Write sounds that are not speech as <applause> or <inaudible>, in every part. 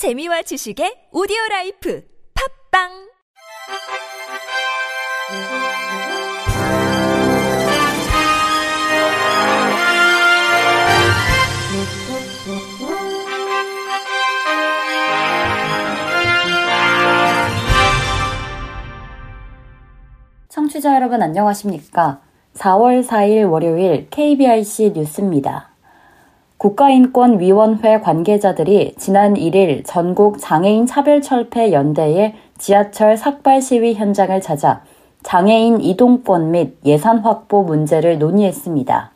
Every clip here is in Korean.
재미와 지식의 오디오 라이프 팝빵 청취자 여러분 안녕하십니까? 4월 4일 월요일 KBRC 뉴스입니다. 국가인권위원회 관계자들이 지난 1일 전국 장애인 차별철폐 연대의 지하철 삭발 시위 현장을 찾아 장애인 이동권 및 예산 확보 문제를 논의했습니다.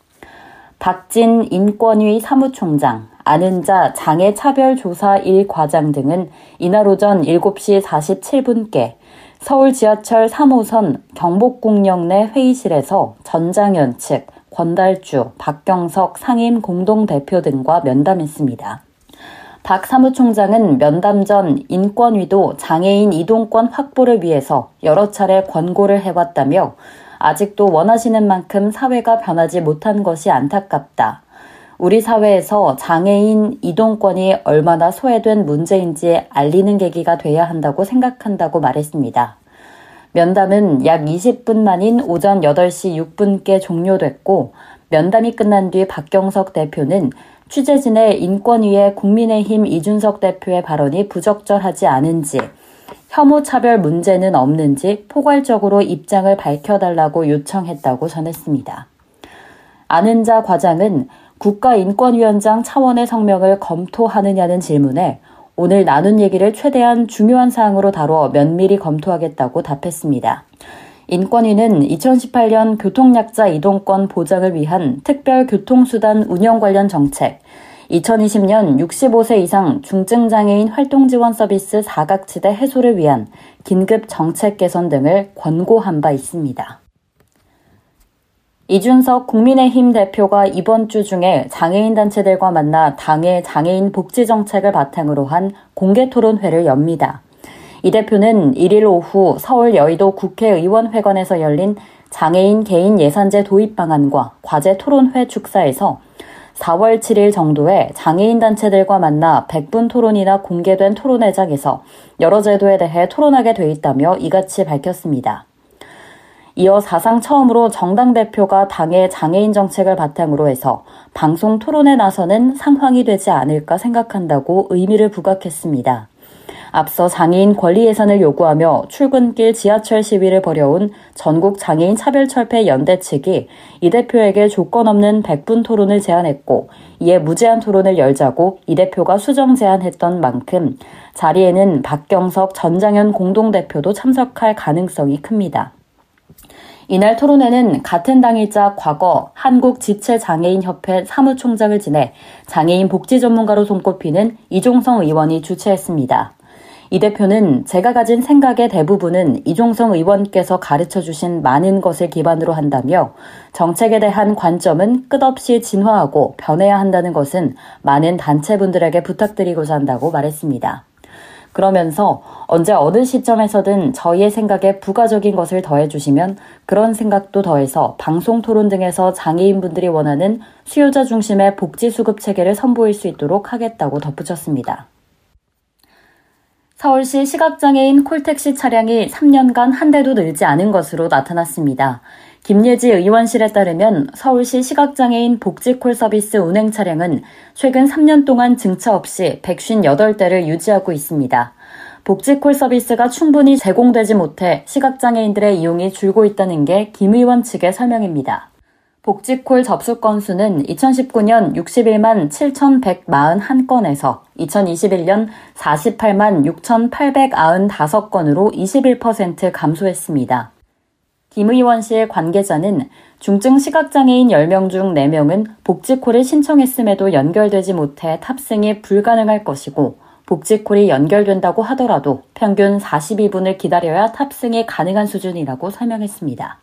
박진 인권위 사무총장, 아는자 장애차별조사 1과장 등은 이날 오전 7시 47분께 서울 지하철 3호선 경복궁역 내 회의실에서 전장현 측, 권달주, 박경석 상임 공동대표 등과 면담했습니다. 박 사무총장은 면담 전 인권위도 장애인 이동권 확보를 위해서 여러 차례 권고를 해왔다며 아직도 원하시는 만큼 사회가 변하지 못한 것이 안타깝다. 우리 사회에서 장애인 이동권이 얼마나 소외된 문제인지 알리는 계기가 돼야 한다고 생각한다고 말했습니다. 면담은 약 20분 만인 오전 8시 6분께 종료됐고 면담이 끝난 뒤 박경석 대표는 취재진의 인권위의 국민의힘 이준석 대표의 발언이 부적절하지 않은지 혐오 차별 문제는 없는지 포괄적으로 입장을 밝혀달라고 요청했다고 전했습니다. 아는자 과장은 국가인권위원장 차원의 성명을 검토하느냐는 질문에 오늘 나눈 얘기를 최대한 중요한 사항으로 다뤄 면밀히 검토하겠다고 답했습니다. 인권위는 2018년 교통약자 이동권 보장을 위한 특별 교통수단 운영 관련 정책, 2020년 65세 이상 중증장애인 활동지원 서비스 사각지대 해소를 위한 긴급 정책 개선 등을 권고한 바 있습니다. 이준석 국민의힘 대표가 이번 주 중에 장애인 단체들과 만나 당의 장애인 복지 정책을 바탕으로 한 공개 토론회를 엽니다. 이 대표는 1일 오후 서울 여의도 국회의원회관에서 열린 장애인 개인 예산제 도입 방안과 과제 토론회 축사에서 4월 7일 정도에 장애인 단체들과 만나 100분 토론이나 공개된 토론회장에서 여러 제도에 대해 토론하게 돼 있다며 이같이 밝혔습니다. 이어 사상 처음으로 정당 대표가 당의 장애인 정책을 바탕으로 해서 방송 토론에 나서는 상황이 되지 않을까 생각한다고 의미를 부각했습니다. 앞서 장애인 권리 예산을 요구하며 출근길 지하철 시위를 벌여온 전국 장애인 차별철폐 연대 측이 이 대표에게 조건 없는 100분 토론을 제안했고 이에 무제한 토론을 열자고 이 대표가 수정 제안했던 만큼 자리에는 박경석 전장현 공동대표도 참석할 가능성이 큽니다. 이날 토론회는 같은 당일자 과거 한국지체장애인협회 사무총장을 지내 장애인 복지 전문가로 손꼽히는 이종성 의원이 주최했습니다. 이 대표는 제가 가진 생각의 대부분은 이종성 의원께서 가르쳐 주신 많은 것을 기반으로 한다며 정책에 대한 관점은 끝없이 진화하고 변해야 한다는 것은 많은 단체분들에게 부탁드리고자 한다고 말했습니다. 그러면서 언제 어느 시점에서든 저희의 생각에 부가적인 것을 더해주시면 그런 생각도 더해서 방송 토론 등에서 장애인분들이 원하는 수요자 중심의 복지 수급 체계를 선보일 수 있도록 하겠다고 덧붙였습니다. 서울시 시각장애인 콜택시 차량이 3년간 한 대도 늘지 않은 것으로 나타났습니다. 김예지 의원실에 따르면 서울시 시각장애인 복지콜 서비스 운행 차량은 최근 3년 동안 증차 없이 158대를 유지하고 있습니다. 복지콜 서비스가 충분히 제공되지 못해 시각장애인들의 이용이 줄고 있다는 게 김 의원 측의 설명입니다. 복지콜 접수 건수는 2019년 61만 7,141건에서 2021년 48만 6,895건으로 21% 감소했습니다. 김 의원실 관계자는 중증 시각장애인 10명 중 4명은 복지콜을 신청했음에도 연결되지 못해 탑승이 불가능할 것이고 복지콜이 연결된다고 하더라도 평균 42분을 기다려야 탑승이 가능한 수준이라고 설명했습니다.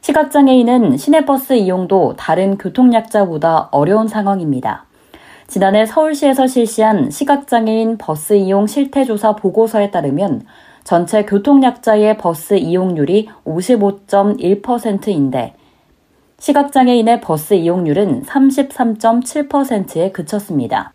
시각장애인은 시내버스 이용도 다른 교통약자보다 어려운 상황입니다. 지난해 서울시에서 실시한 시각장애인 버스 이용 실태조사 보고서에 따르면 전체 교통약자의 버스 이용률이 55.1%인데 시각장애인의 버스 이용률은 33.7%에 그쳤습니다.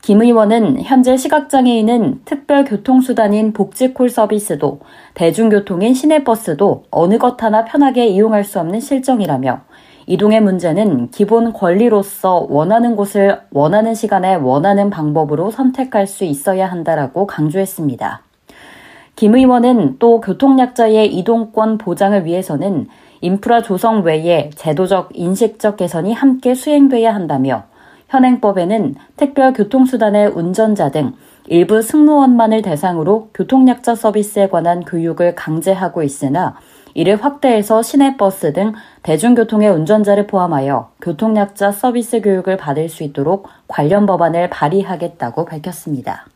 김 의원은 현재 시각장애인은 특별교통수단인 복지콜 서비스도 대중교통인 시내버스도 어느 것 하나 편하게 이용할 수 없는 실정이라며 이동의 문제는 기본 권리로서 원하는 곳을 원하는 시간에 원하는 방법으로 선택할 수 있어야 한다라고 강조했습니다. 김 의원은 또 교통약자의 이동권 보장을 위해서는 인프라 조성 외에 제도적, 인식적 개선이 함께 수행돼야 한다며 현행법에는 특별 교통수단의 운전자 등 일부 승무원만을 대상으로 교통약자 서비스에 관한 교육을 강제하고 있으나 이를 확대해서 시내버스 등 대중교통의 운전자를 포함하여 교통약자 서비스 교육을 받을 수 있도록 관련 법안을 발의하겠다고 밝혔습니다.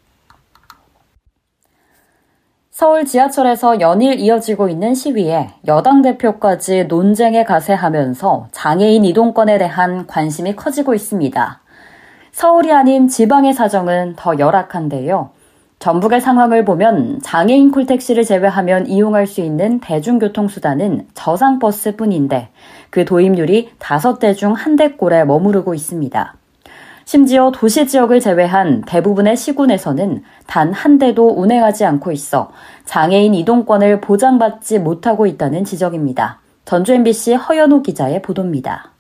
서울 지하철에서 연일 이어지고 있는 시위에 여당 대표까지 논쟁에 가세하면서 장애인 이동권에 대한 관심이 커지고 있습니다. 서울이 아닌 지방의 사정은 더 열악한데요. 전북의 상황을 보면 장애인 콜택시를 제외하면 이용할 수 있는 대중교통수단은 저상버스 뿐인데 그 도입률이 5대 중한 대꼴에 머무르고 있습니다. 심지어 도시 지역을 제외한 대부분의 시군에서는 단 한 대도 운행하지 않고 있어 장애인 이동권을 보장받지 못하고 있다는 지적입니다. 전주 MBC 허연호 기자의 보도입니다.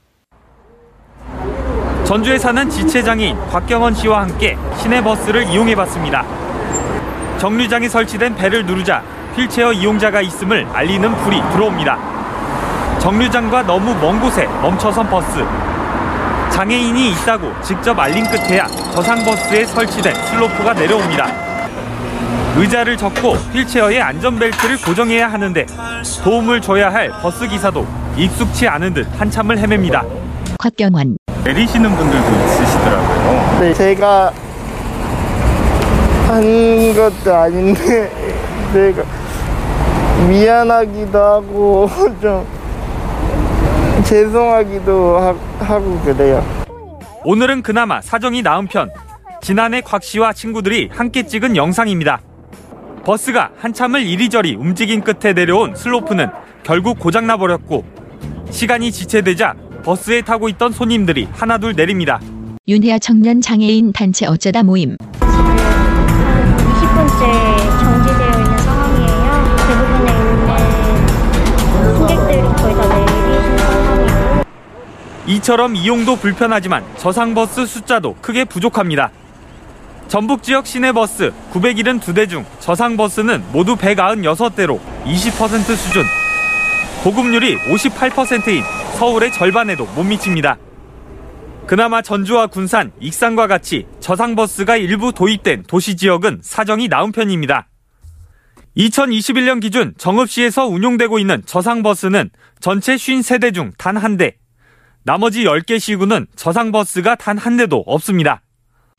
전주에 사는 지체장애인 곽경원 씨와 함께 시내 버스를 이용해 봤습니다. 정류장에 설치된 벨을 누르자 휠체어 이용자가 있음을 알리는 불이 들어옵니다. 정류장과 너무 먼 곳에 멈춰선 버스. 장애인이 있다고 직접 알린 끝에야 저상버스에 설치된 슬로프가 내려옵니다. 의자를 접고 휠체어에 안전벨트를 고정해야 하는데 도움을 줘야 할 버스 기사도 익숙치 않은 듯 한참을 헤맵니다. 곽경원 내리시는 분들도 있으시더라고요. 네, 제가 한 것도 아닌데 <laughs> 내가 미안하기도 하고 <laughs> 좀 죄송하기도 하, 고 그래요. 오늘은 그나마 사정이 나은 편. 지난해 곽 씨와 친구들이 함께 찍은 영상입니다. 버스가 한참을 이리저리 움직인 끝에 내려온 슬로프는 결국 고장나 버렸고 시간이 지체되자 버스에 타고 있던 손님들이 하나둘 내립니다. 윤혜아 청년 장애인 단체 어쩌다 모임 20분째 이처럼 이용도 불편하지만 저상버스 숫자도 크게 부족합니다. 전북 지역 시내버스 972대 중 저상버스는 모두 196대로 20% 수준. 보급률이 58%인 서울의 절반에도 못 미칩니다. 그나마 전주와 군산, 익산과 같이 저상버스가 일부 도입된 도시 지역은 사정이 나은 편입니다. 2021년 기준 정읍시에서 운용되고 있는 저상버스는 전체 53대 중 단 한 대, 나머지 10개 시구는 저상버스가 단 한 대도 없습니다.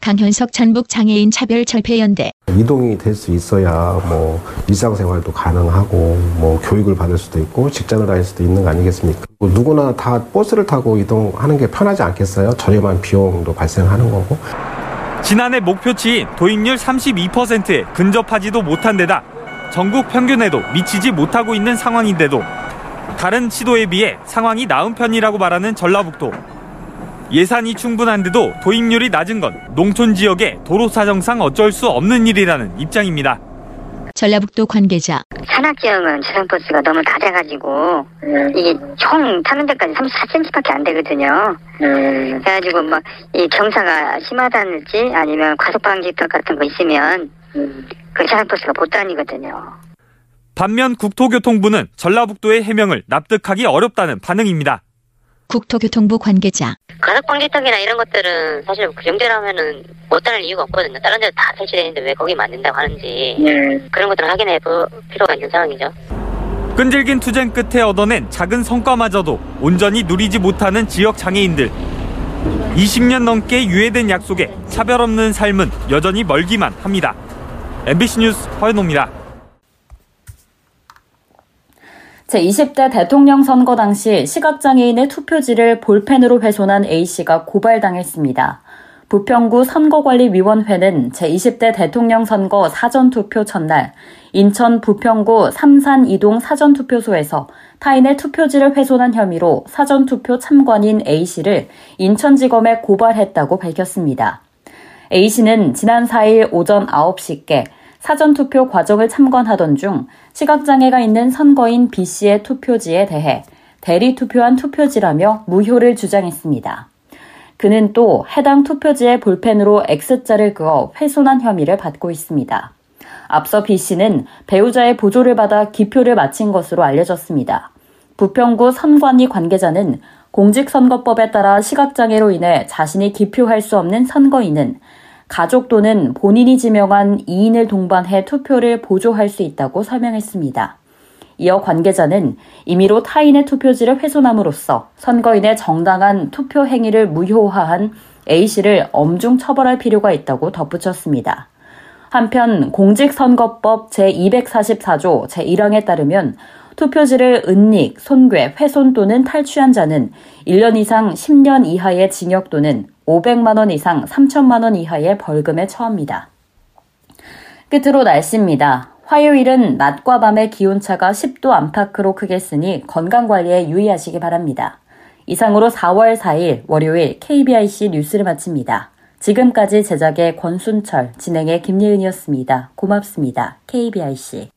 강현석 전북 장애인 차별 철폐 연대 이동이 될 수 있어야 뭐 일상생활도 가능하고 뭐 교육을 받을 수도 있고 직장을 다닐 수도 있는 거 아니겠습니까? 뭐 누구나 다 버스를 타고 이동하는 게 편하지 않겠어요? 저렴한 비용도 발생하는 거고. 지난해 목표치인 도입률 32%에 근접하지도 못한 데다 전국 평균에도 미치지 못하고 있는 상황인데도 다른 시도에 비해 상황이 나은 편이라고 말하는 전라북도. 예산이 충분한데도 도입률이 낮은 건 농촌 지역의 도로 사정상 어쩔 수 없는 일이라는 입장입니다. 전라북도 관계자 산악 지역은 지상버스가 너무 낮아가지고 이게 총 타는 데까지 34cm밖에 안 되거든요. 그래가지고 막 이 경사가 심하다든지 아니면 과속 방지턱 같은 거 있으면 그 지상버스가 못 다니거든요. 반면 국토교통부는 전라북도의 해명을 납득하기 어렵다는 반응입니다. 국토교통부 관계자 가석 방지턱이나 이런 것들은 사실 그 정도라면은 못 다닐 이유가 없거든요. 다른 데도 다 설치되어 있는데 왜 거기 만든다고 하는지 그런 것들을 확인해 볼 필요가 있는 상황이죠. 끈질긴 투쟁 끝에 얻어낸 작은 성과마저도 온전히 누리지 못하는 지역 장애인들. 20년 넘게 유예된 약속에 차별 없는 삶은 여전히 멀기만 합니다. MBC 뉴스 허연호입니다. 제20대 대통령 선거 당시 시각장애인의 투표지를 볼펜으로 훼손한 A씨가 고발당했습니다. 부평구 선거관리위원회는 제20대 대통령 선거 사전투표 첫날 인천 부평구 삼산 이동 사전투표소에서 타인의 투표지를 훼손한 혐의로 사전투표 참관인 A씨를 인천지검에 고발했다고 밝혔습니다. A씨는 지난 4일 오전 9시께 사전투표 과정을 참관하던 중 시각장애가 있는 선거인 B씨의 투표지에 대해 대리 투표한 투표지라며 무효를 주장했습니다. 그는 또 해당 투표지에 볼펜으로 X자를 그어 훼손한 혐의를 받고 있습니다. 앞서 B씨는 배우자의 보조를 받아 기표를 마친 것으로 알려졌습니다. 부평구 선관위 관계자는 공직선거법에 따라 시각장애로 인해 자신이 기표할 수 없는 선거인은 가족 또는 본인이 지명한 2인을 동반해 투표를 보조할 수 있다고 설명했습니다. 이어 관계자는 임의로 타인의 투표지를 훼손함으로써 선거인의 정당한 투표 행위를 무효화한 A씨를 엄중 처벌할 필요가 있다고 덧붙였습니다. 한편 공직선거법 제244조 제1항에 따르면 투표지를 은닉, 손괴, 훼손 또는 탈취한 자는 1년 이상 10년 이하의 징역 또는 500만 원 이상 3천만 원 이하의 벌금에 처합니다. 끝으로 날씨입니다. 화요일은 낮과 밤의 기온차가 10도 안팎으로 크겠으니 건강관리에 유의하시기 바랍니다. 이상으로 4월 4일 월요일 KBIC 뉴스를 마칩니다. 지금까지 제작의 권순철, 진행의 김예은이었습니다. 고맙습니다. KBIC.